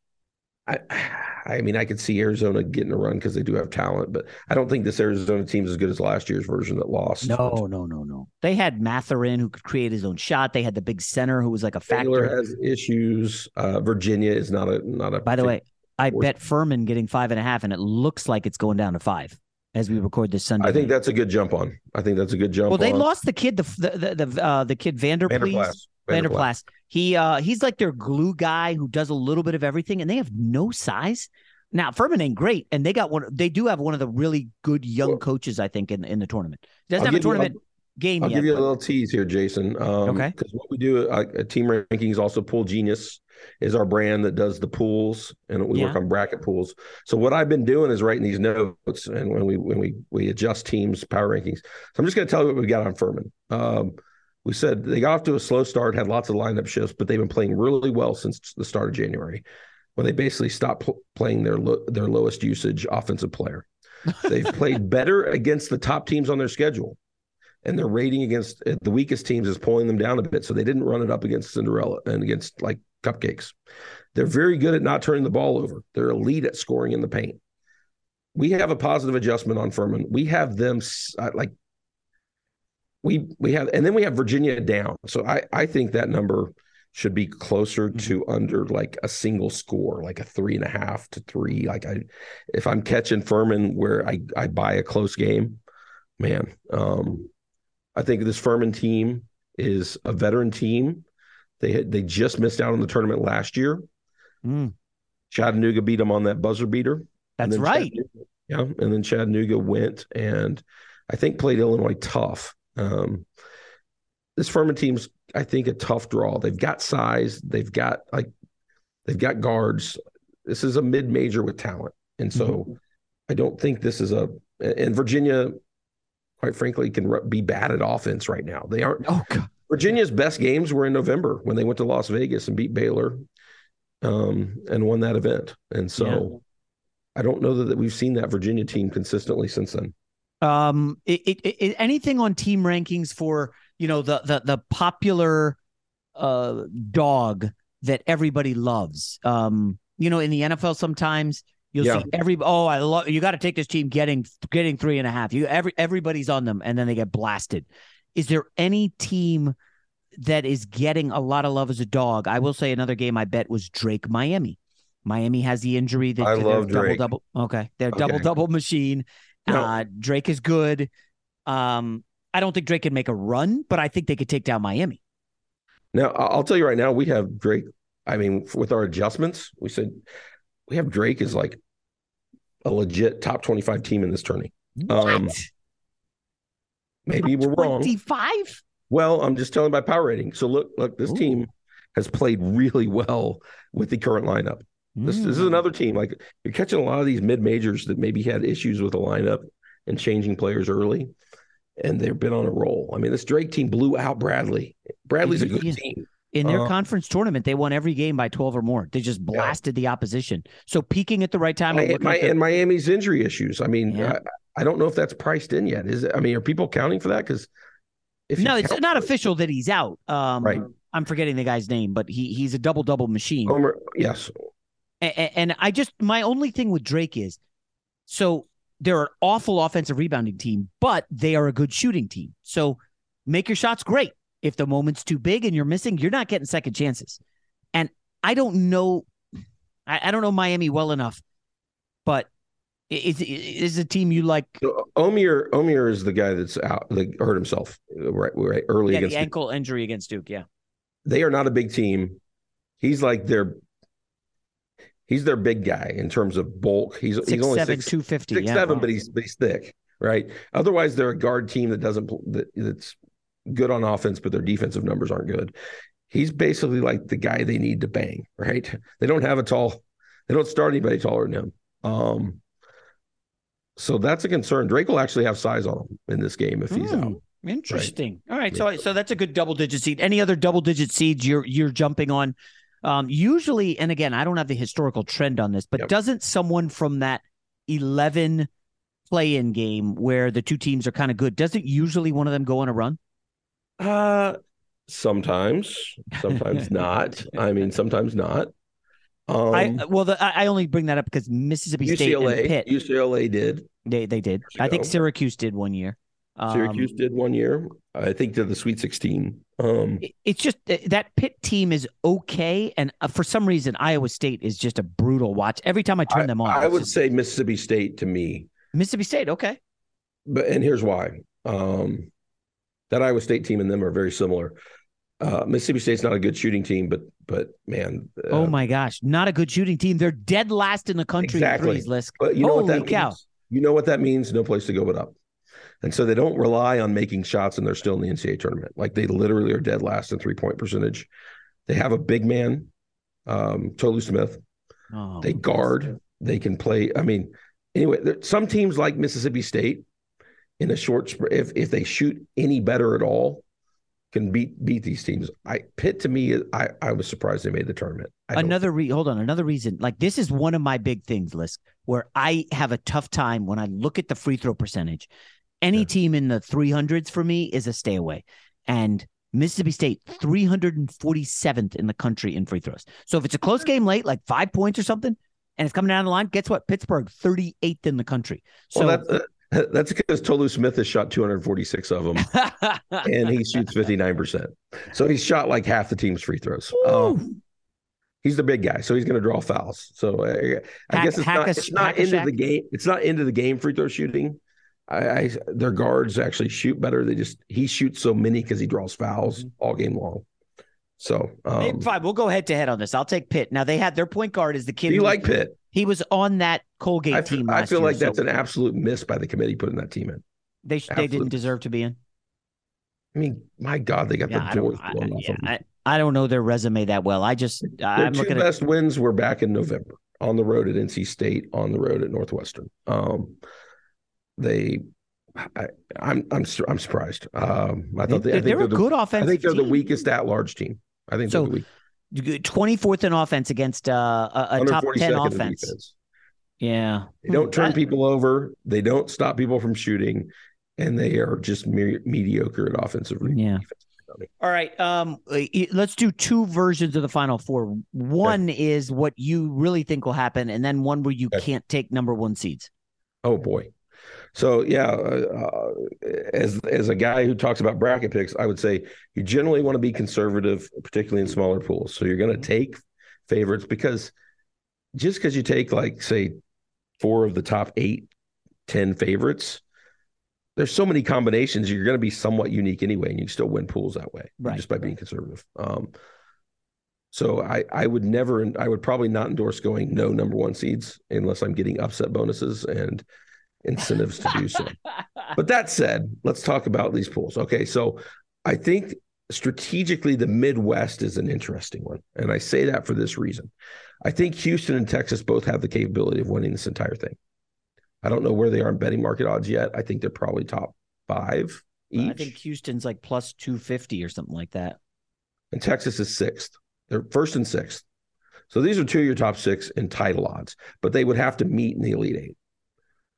I, I mean, I could see Arizona getting a run because they do have talent, but I don't think this Arizona team is as good as last year's version that lost. No, no, no, no. They had Mathurin who could create his own shot. They had the big center who was like a factor. Taylor has issues. Uh, Virginia is not a not a. By the way, I bet Furman getting five and a half, and it looks like it's going down to five as we record this Sunday. I think night. that's a good jump on. I think that's a good jump. Well, they on. lost the kid, the the the, the, uh, the kid Vanderpleas. Vanderplas. Vanderplas. He uh he's like their glue guy who does a little bit of everything, and they have no size. Now Furman ain't great, and they got one. They do have one of the really good young well, coaches, I think, in in the tournament. Doesn't I'll have a tournament you, game. I'll yet, give you but... a little tease here, Jason. Um, okay. Because what we do uh, at Team Rankings, also Pool Genius is our brand that does the pools, and we Yeah. work on bracket pools. So what I've been doing is writing these notes, and when we when we we adjust teams power rankings. So I'm just going to tell you what we got on Furman. Um, we said they got off to a slow start, had lots of lineup shifts, but they've been playing really well since the start of January, when they basically stopped pl- playing their lo- their lowest usage offensive player. They've played better against the top teams on their schedule, and their rating against uh, the weakest teams is pulling them down a bit. So they didn't run it up against Cinderella and against like cupcakes. They're very good at not turning the ball over. They're elite at scoring in the paint. We have a positive adjustment on Furman. We have them uh, like we we have and then we have Virginia down. So I I think that number should be closer Mm-hmm. to under like a single score, like a three and a half to three. Like I if I'm catching Furman where I I buy a close game, man. Um I think this Furman team is a veteran team. They had, they just missed out on the tournament last year. Mm. Chattanooga beat them on that buzzer beater. That's right. Yeah, and then Chattanooga went and I think played Illinois tough. Um, this Furman team's, I think, a tough draw. They've got size. They've got like, they've got guards. This is a mid-major with talent, and so Mm-hmm. I don't think this is a. And Virginia, quite frankly, can be bad at offense right now. They aren't. Oh God. Virginia's best games were in November when they went to Las Vegas and beat Baylor, um, and won that event. And so, I don't know that we've seen that Virginia team consistently since then. Um, it, it, it, anything on team rankings for you know the the the popular uh dog that everybody loves. Um, you know, in the NFL sometimes you'll Yeah. see every oh I love you got to take this team getting getting three and a half. You every everybody's on them and then they get blasted. Is there any team that is getting a lot of love as a dog? I will say another game I bet was Drake Miami. Miami has the injury that I love double double. Okay, their Okay. double double machine. No. Uh, Drake is good. Um, I don't think Drake can make a run, but I think they could take down Miami. Now, I'll tell you right now, we have Drake. I mean, with our adjustments, we said we have Drake as like a legit top 25 team in this tourney. Um, maybe we're wrong. Twenty-five. Well, I'm just telling by power rating. So look, look, this team has played really well with the current lineup. This, this is Mm. another team. Like you're catching a lot of these mid majors that maybe had issues with the lineup and changing players early, and they've been on a roll. I mean, this Drake team blew out Bradley. Bradley's a good Yeah. team. In their Uh, conference tournament, they won every game by 12 or more. They just blasted the opposition. So peaking at the right time. and Mi- looking Mi- at the- and Miami's injury issues. I mean, Yeah. I, I don't know if that's priced in yet. Is it? I mean, are people counting for that? Because if you no, it's count not it- official that he's out. Um, Right. I'm forgetting the guy's name, but he he's a double double machine. Homer, yes, A- And I just my only thing with Drake is, so they're an awful offensive rebounding team, but they are a good shooting team. So make your shots great. If the moment's too big and you're missing, you're not getting second chances. And I don't know, I, I don't know Miami well enough, but is is a team you like? Omier Omier is the guy that's out that hurt himself right right early Yeah, against. the ankle injury against Duke. Yeah. They are not a big team. He's like their he's their big guy in terms of bulk. He's he's only seven, six, 250, six yeah. seven, but he's but he's thick, right? Otherwise, they're a guard team that doesn't that, that's good on offense, but their defensive numbers aren't good. He's basically like the guy they need to bang, right? They don't have a tall, they don't start anybody taller than him. Um, so that's a concern. Drake will actually have size on him in this game if he's Hmm. out. Interesting. All right, so so that's a good double digit seed. Any other double digit seeds you're you're jumping on? Um, usually, and again, I don't have the historical trend on this, but doesn't someone from that eleven play in game where the two teams are kind of good, doesn't usually one of them go on a run? Uh sometimes, sometimes not. I mean, sometimes not. Um, I well, the, I only bring that up because Mississippi State and UCLA, Pitt, UCLA did. they they did. I think. Syracuse did one year. Um, Syracuse did one year. I think to the Sweet 16. Um, it's just uh, that Pitt team is okay, and uh, for some reason, Iowa State is just a brutal watch. Every time I turn them on, I would just- say Mississippi State to me, Mississippi State. Okay, but and here's why. Um, that Iowa State team and them are very similar. Uh, Mississippi State's not a good shooting team, but but man, uh, oh my gosh, not a good shooting team. They're dead last in the country in exactly. threes. But you know Holy what that cow! means? You know what that means? No place to go but up. And so they don't rely on making shots, and they're still in the NCAA tournament. Like they literally are dead last in three point percentage. They have a big man, um, Tolu Smith. Oh, They guard. They can play. I mean, anyway, there, some teams like Mississippi State in a short if if they shoot any better at all, can beat beat these teams. I Pitt to me, I I was surprised they made the tournament. I Another re- hold on, another reason. Like this is one of my big things, Lisk, where I have a tough time when I look at the free throw percentage. Any team in the 300s for me is a stay away. And Mississippi State 347th in the country in free throws. So if it's a close game late, like 5 points or something, and it's coming down the line, guess what? Pittsburgh 38th in the country. So well, that, uh, that's because Tolu Smith has shot 246 of them, and he shoots 59 percent. So he's shot like half the team's free throws. Um, he's the big guy, so he's going to draw fouls. So uh, I Hack- guess it's not a- it's not into the game. It's not into the game free throw shooting. I, I their guards actually shoot better. They just he shoots so many because he draws fouls Mm-hmm. all game long. So um, fine, we'll go head to head on this. I'll take Pitt. Now they had their point guard is the kid. You like Pitt? He was on that Colgate I team. I feel year, like that's so an absolute miss by the committee putting that team in. they sh- they didn't deserve to be in. I mean, my God, they got Yeah, the I doors don't, I, off yeah, of them. I, I don't know their resume that well. I just Their I'm two looking at the best wins were back in November on the road at NC State, on the road at Northwestern. Um, they, I, I'm I'm I'm surprised. Um, I thought they, I They- think they're a the, good offense. I think they're the weakest at large team. I think So, they're the weak. 24th in offense against uh, a, a top 10 offense. Yeah. They don't turn people over. They don't stop people from shooting, and they are just me- mediocre at offensive. Yeah. All right. Um, let's do two versions of the final four. One is what you really think will happen, and then one where you can't take number one seeds. Oh boy. So yeah, uh, uh, as as a guy who talks about bracket picks, I would say you generally want to be conservative, particularly in smaller pools. So you're going to take favorites because just because you take like say four of the top eight, ten favorites, there's so many combinations. You're going to be somewhat unique anyway, and you can still win pools that way, Right. just by being conservative. Um, so I I would never, I would probably not endorse going no number one seeds unless I'm getting upset bonuses and incentives to do so. but that said, let's talk about these pools. Okay, so I think strategically, the Midwest is an interesting one. And I say that for this reason. I think Houston and Texas both have the capability of winning this entire thing. I don't know where they are in betting market odds yet. I think they're probably top five each. I think Houston's like plus 250 or something like that. And Texas is sixth. They're first and sixth. So these are two of your top six in title odds, but they would have to meet in the Elite Eight.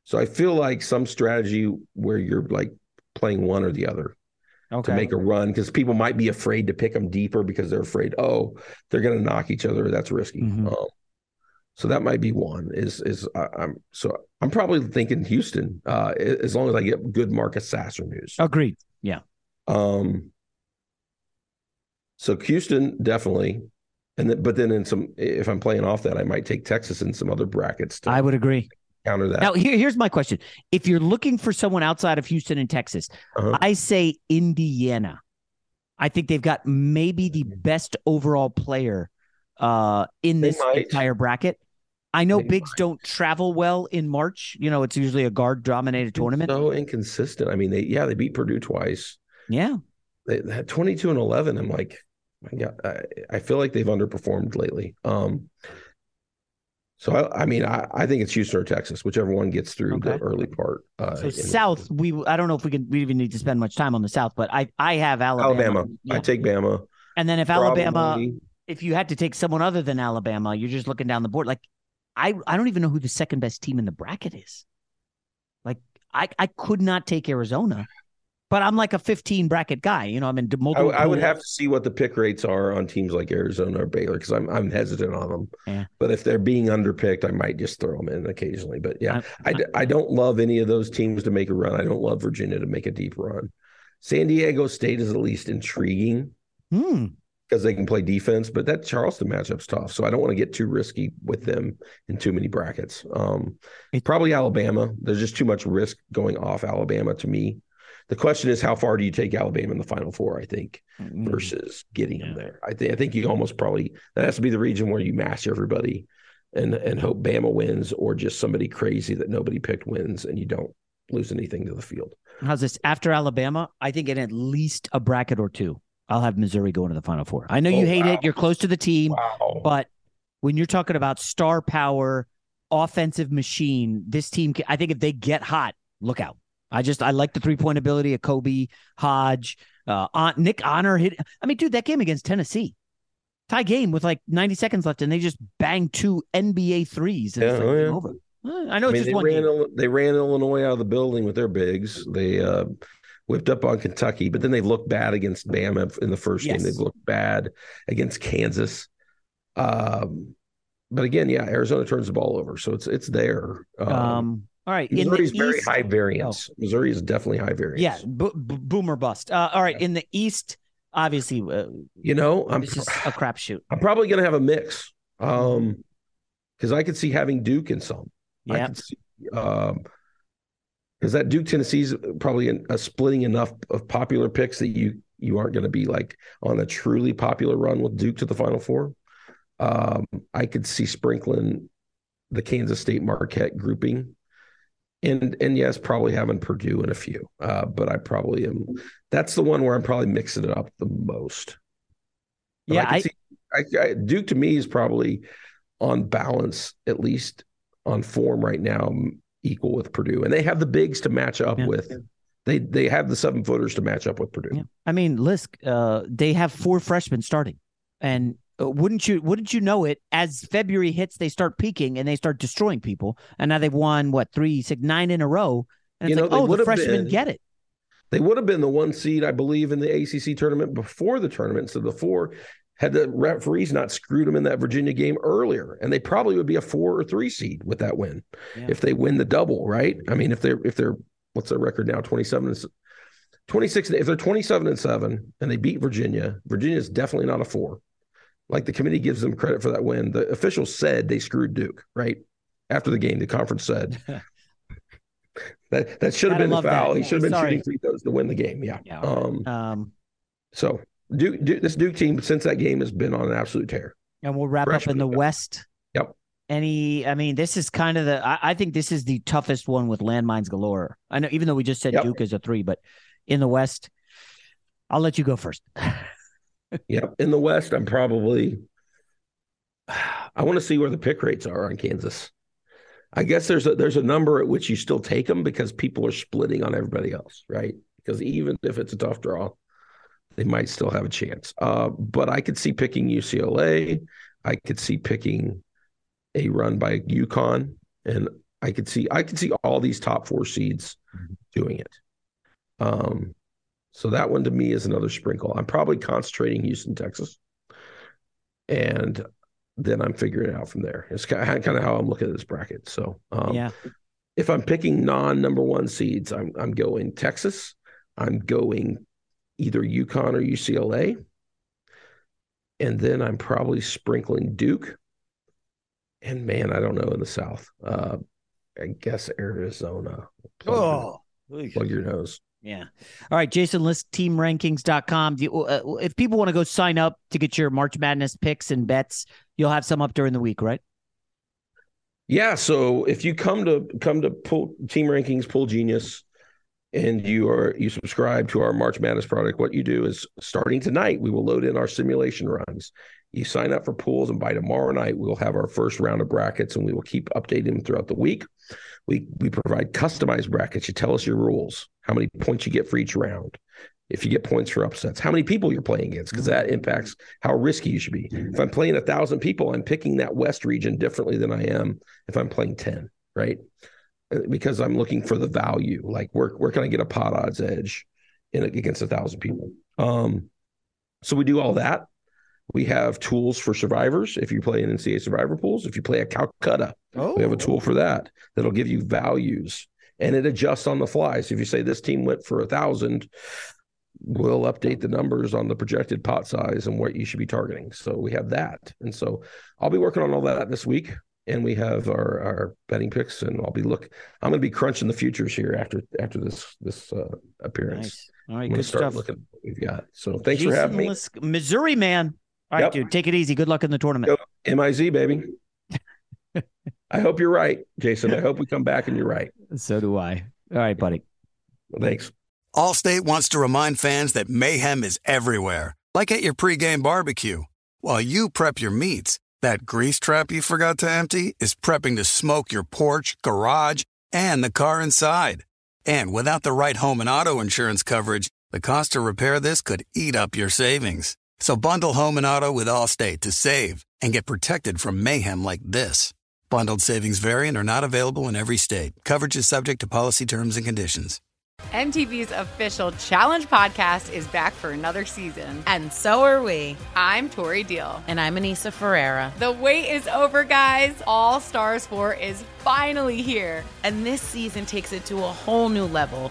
So I feel like some strategy where you're like playing one or the other okay. to make a run because people might be afraid to pick them deeper because they're afraid, oh, they're going to knock each other. That's risky. Mm-hmm. Um, so that might be one. Is is uh, I'm so I'm probably thinking Houston uh, as long as I get good Marcus Sasser news. Agreed. Yeah. Um. So Houston definitely, and then, but then in some if I'm playing off that, I might take Texas in some other brackets. I would agree counter that. Now, here, here's my question: If you're looking for someone outside of Houston and Texas, uh-huh. I say Indiana. I think they've got maybe the best overall player uh, in this entire bracket. I know they bigs might. don't travel well in March. You know, it's usually a guard dominated tournament. So inconsistent. I mean, they yeah, they beat Purdue twice. Yeah, they, they had 22 and 11. I'm like, my God, I, I feel like they've underperformed lately. Um, so I, I mean, I, I, think it's Houston or Texas, whichever one gets through okay. the early part. Uh, so South, the, we I don't know if we can we even need to spend much time on the South, but I I have Alabama. Alabama, yeah. I take Bama. And then if Probably. Alabama, if you had to take someone other than Alabama, you're just looking down the board. Like I I don't even know who the second best team in the bracket is. Like I I could not take Arizona but I'm like a 15 bracket guy. You know, I'm in multiple. I, I would have to see what the pick rates are on teams like Arizona or Baylor because I'm I'm hesitant on them. Yeah. But if they're being underpicked, I might just throw them in occasionally. But yeah, I, I, I don't love any of those teams to make a run. I don't love Virginia to make a deep run. San Diego State is at least intriguing. Hmm because they can play defense. But that Charleston matchup's tough, so I don't want to get too risky with them in too many brackets. Um, probably Alabama. There's just too much risk going off Alabama to me. The question is, how far do you take Alabama in the Final Four? I think mm-hmm. versus getting yeah. them there. I think I think you almost probably that has to be the region where you mash everybody and and hope Bama wins or just somebody crazy that nobody picked wins and you don't lose anything to the field. How's this after Alabama? I think in at least a bracket or two, I'll have Missouri going to the Final Four. I know you oh, hate wow. it. You're close to the team, wow. but when you're talking about star power, offensive machine, this team, I think if they get hot, look out. I just I like the three point ability of Kobe Hodge, uh, Nick Honor hit. I mean, dude, that game against Tennessee, tie game with like 90 seconds left, and they just banged two NBA threes. And yeah, like, oh, yeah. over. I know I mean, they ran, they ran Illinois out of the building with their bigs. They uh, whipped up on Kentucky, but then they've looked bad against Bama in the first yes. game. They've looked bad against Kansas. Um, but again, yeah, Arizona turns the ball over, so it's it's there. Um, um all right. Missouri is very East, high variance. Oh. Missouri is definitely high variance. Yeah. Bo- boomer bust. Uh, all right. In the East, obviously, uh, you know, I'm this is a crapshoot. I'm probably going to have a mix. Um, because I could see having Duke in some. Yeah. um, because that Duke Tennessee's probably a, a splitting enough of popular picks that you you aren't going to be like on a truly popular run with Duke to the Final Four. Um, I could see sprinkling the Kansas State Marquette grouping and and yes, probably having Purdue in a few. Uh, but I probably am. That's the one where I'm probably mixing it up the most. But yeah, I, I, see, I, I, Duke to me is probably on balance, at least on form right now, equal with Purdue, and they have the bigs to match up yeah. with. They they have the seven footers to match up with Purdue. Yeah. I mean, Lisk, uh, they have four freshmen starting, and Uh, wouldn't you wouldn't you know it as february hits they start peaking and they start destroying people. And now they've won what three six nine in a row. And you it's know, like oh the freshmen been, get it. they would have been the one seed i believe in the acc tournament before the tournament. So the four had the referees not screwed them in that virginia game earlier. And they probably would be a four or three seed with that win yeah. if they win the double right? I mean if they're if they're what's their record now? 27 and 26 if they're 27 and 7 and they beat virginia virginia is definitely not a four like the committee gives them credit for that win. The officials said they screwed Duke, right? After the game, the conference said that that should have been the foul. That. He should have been Sorry. shooting free throws to win the game. Yeah. yeah um, um, so Duke, Duke, this Duke team since that game has been on an absolute tear. And we'll wrap up in the West. Yep. Any, I mean, this is kind of the. I, I, think this is the toughest one with landmines galore. I know, even though we just said yep. Duke is a three, but in the West, I'll let you go first. yep. In the West, I'm probably. I want to see where the pick rates are on Kansas. I guess there's a there's a number at which you still take them because people are splitting on everybody else, right? Because even if it's a tough draw, they might still have a chance. Uh, but I could see picking UCLA. I could see picking a run by UConn, and I could see I could see all these top four seeds mm-hmm. doing it. Um, so that one to me is another sprinkle. I'm probably concentrating Houston, Texas, and then I'm figuring it out from there. It's kind of, kind of how I'm looking at this bracket. So um, yeah, if I'm picking non number one seeds, I'm I'm going Texas. I'm going either UConn or UCLA, and then I'm probably sprinkling Duke. And man, I don't know in the South. Uh, I guess Arizona. Plug oh, your, plug your nose. Yeah. All right, Jason, Lisk teamrankings.com. You, uh, if people want to go sign up to get your March Madness picks and bets, you'll have some up during the week, right? Yeah. So if you come to come to pool, Team Rankings Pool Genius and you are you subscribe to our March Madness product, what you do is starting tonight, we will load in our simulation runs. You sign up for pools, and by tomorrow night, we'll have our first round of brackets, and we will keep updating them throughout the week. We we provide customized brackets. You tell us your rules, how many points you get for each round, if you get points for upsets, how many people you're playing against, because that impacts how risky you should be. If I'm playing a thousand people, I'm picking that West region differently than I am if I'm playing 10, right? Uh, because I'm looking for the value. Like where where can I get a pot odds edge in against a thousand people? Um, so we do all that. We have tools for survivors. If you play in NCAA survivor pools, if you play a Calcutta, oh. we have a tool for that that'll give you values and it adjusts on the fly. So if you say this team went for a thousand, we'll update the numbers on the projected pot size and what you should be targeting. So we have that. And so I'll be working on all that this week. And we have our, our betting picks, and I'll be look. I'm going to be crunching the futures here after after this this uh, appearance. Nice. All right, I'm good start stuff. Looking at what we've got. So thanks for having me, Missouri man. All right, yep. dude, take it easy. Good luck in the tournament. Miz baby. I hope you're right, Jason. I hope we come back and you're right. So do I. All right, buddy. Well, thanks. Allstate wants to remind fans that mayhem is everywhere, like at your pregame barbecue. While you prep your meats, that grease trap you forgot to empty is prepping to smoke your porch, garage, and the car inside. And without the right home and auto insurance coverage, the cost to repair this could eat up your savings. So bundle home and auto with Allstate to save and get protected from mayhem like this. Bundled savings variant are not available in every state. Coverage is subject to policy terms and conditions. MTV's official Challenge podcast is back for another season. And so are we. I'm Tori Deal. And I'm Aneesa Ferreira. The wait is over, guys. All Stars 4 is finally here. And this season takes it to a whole new level.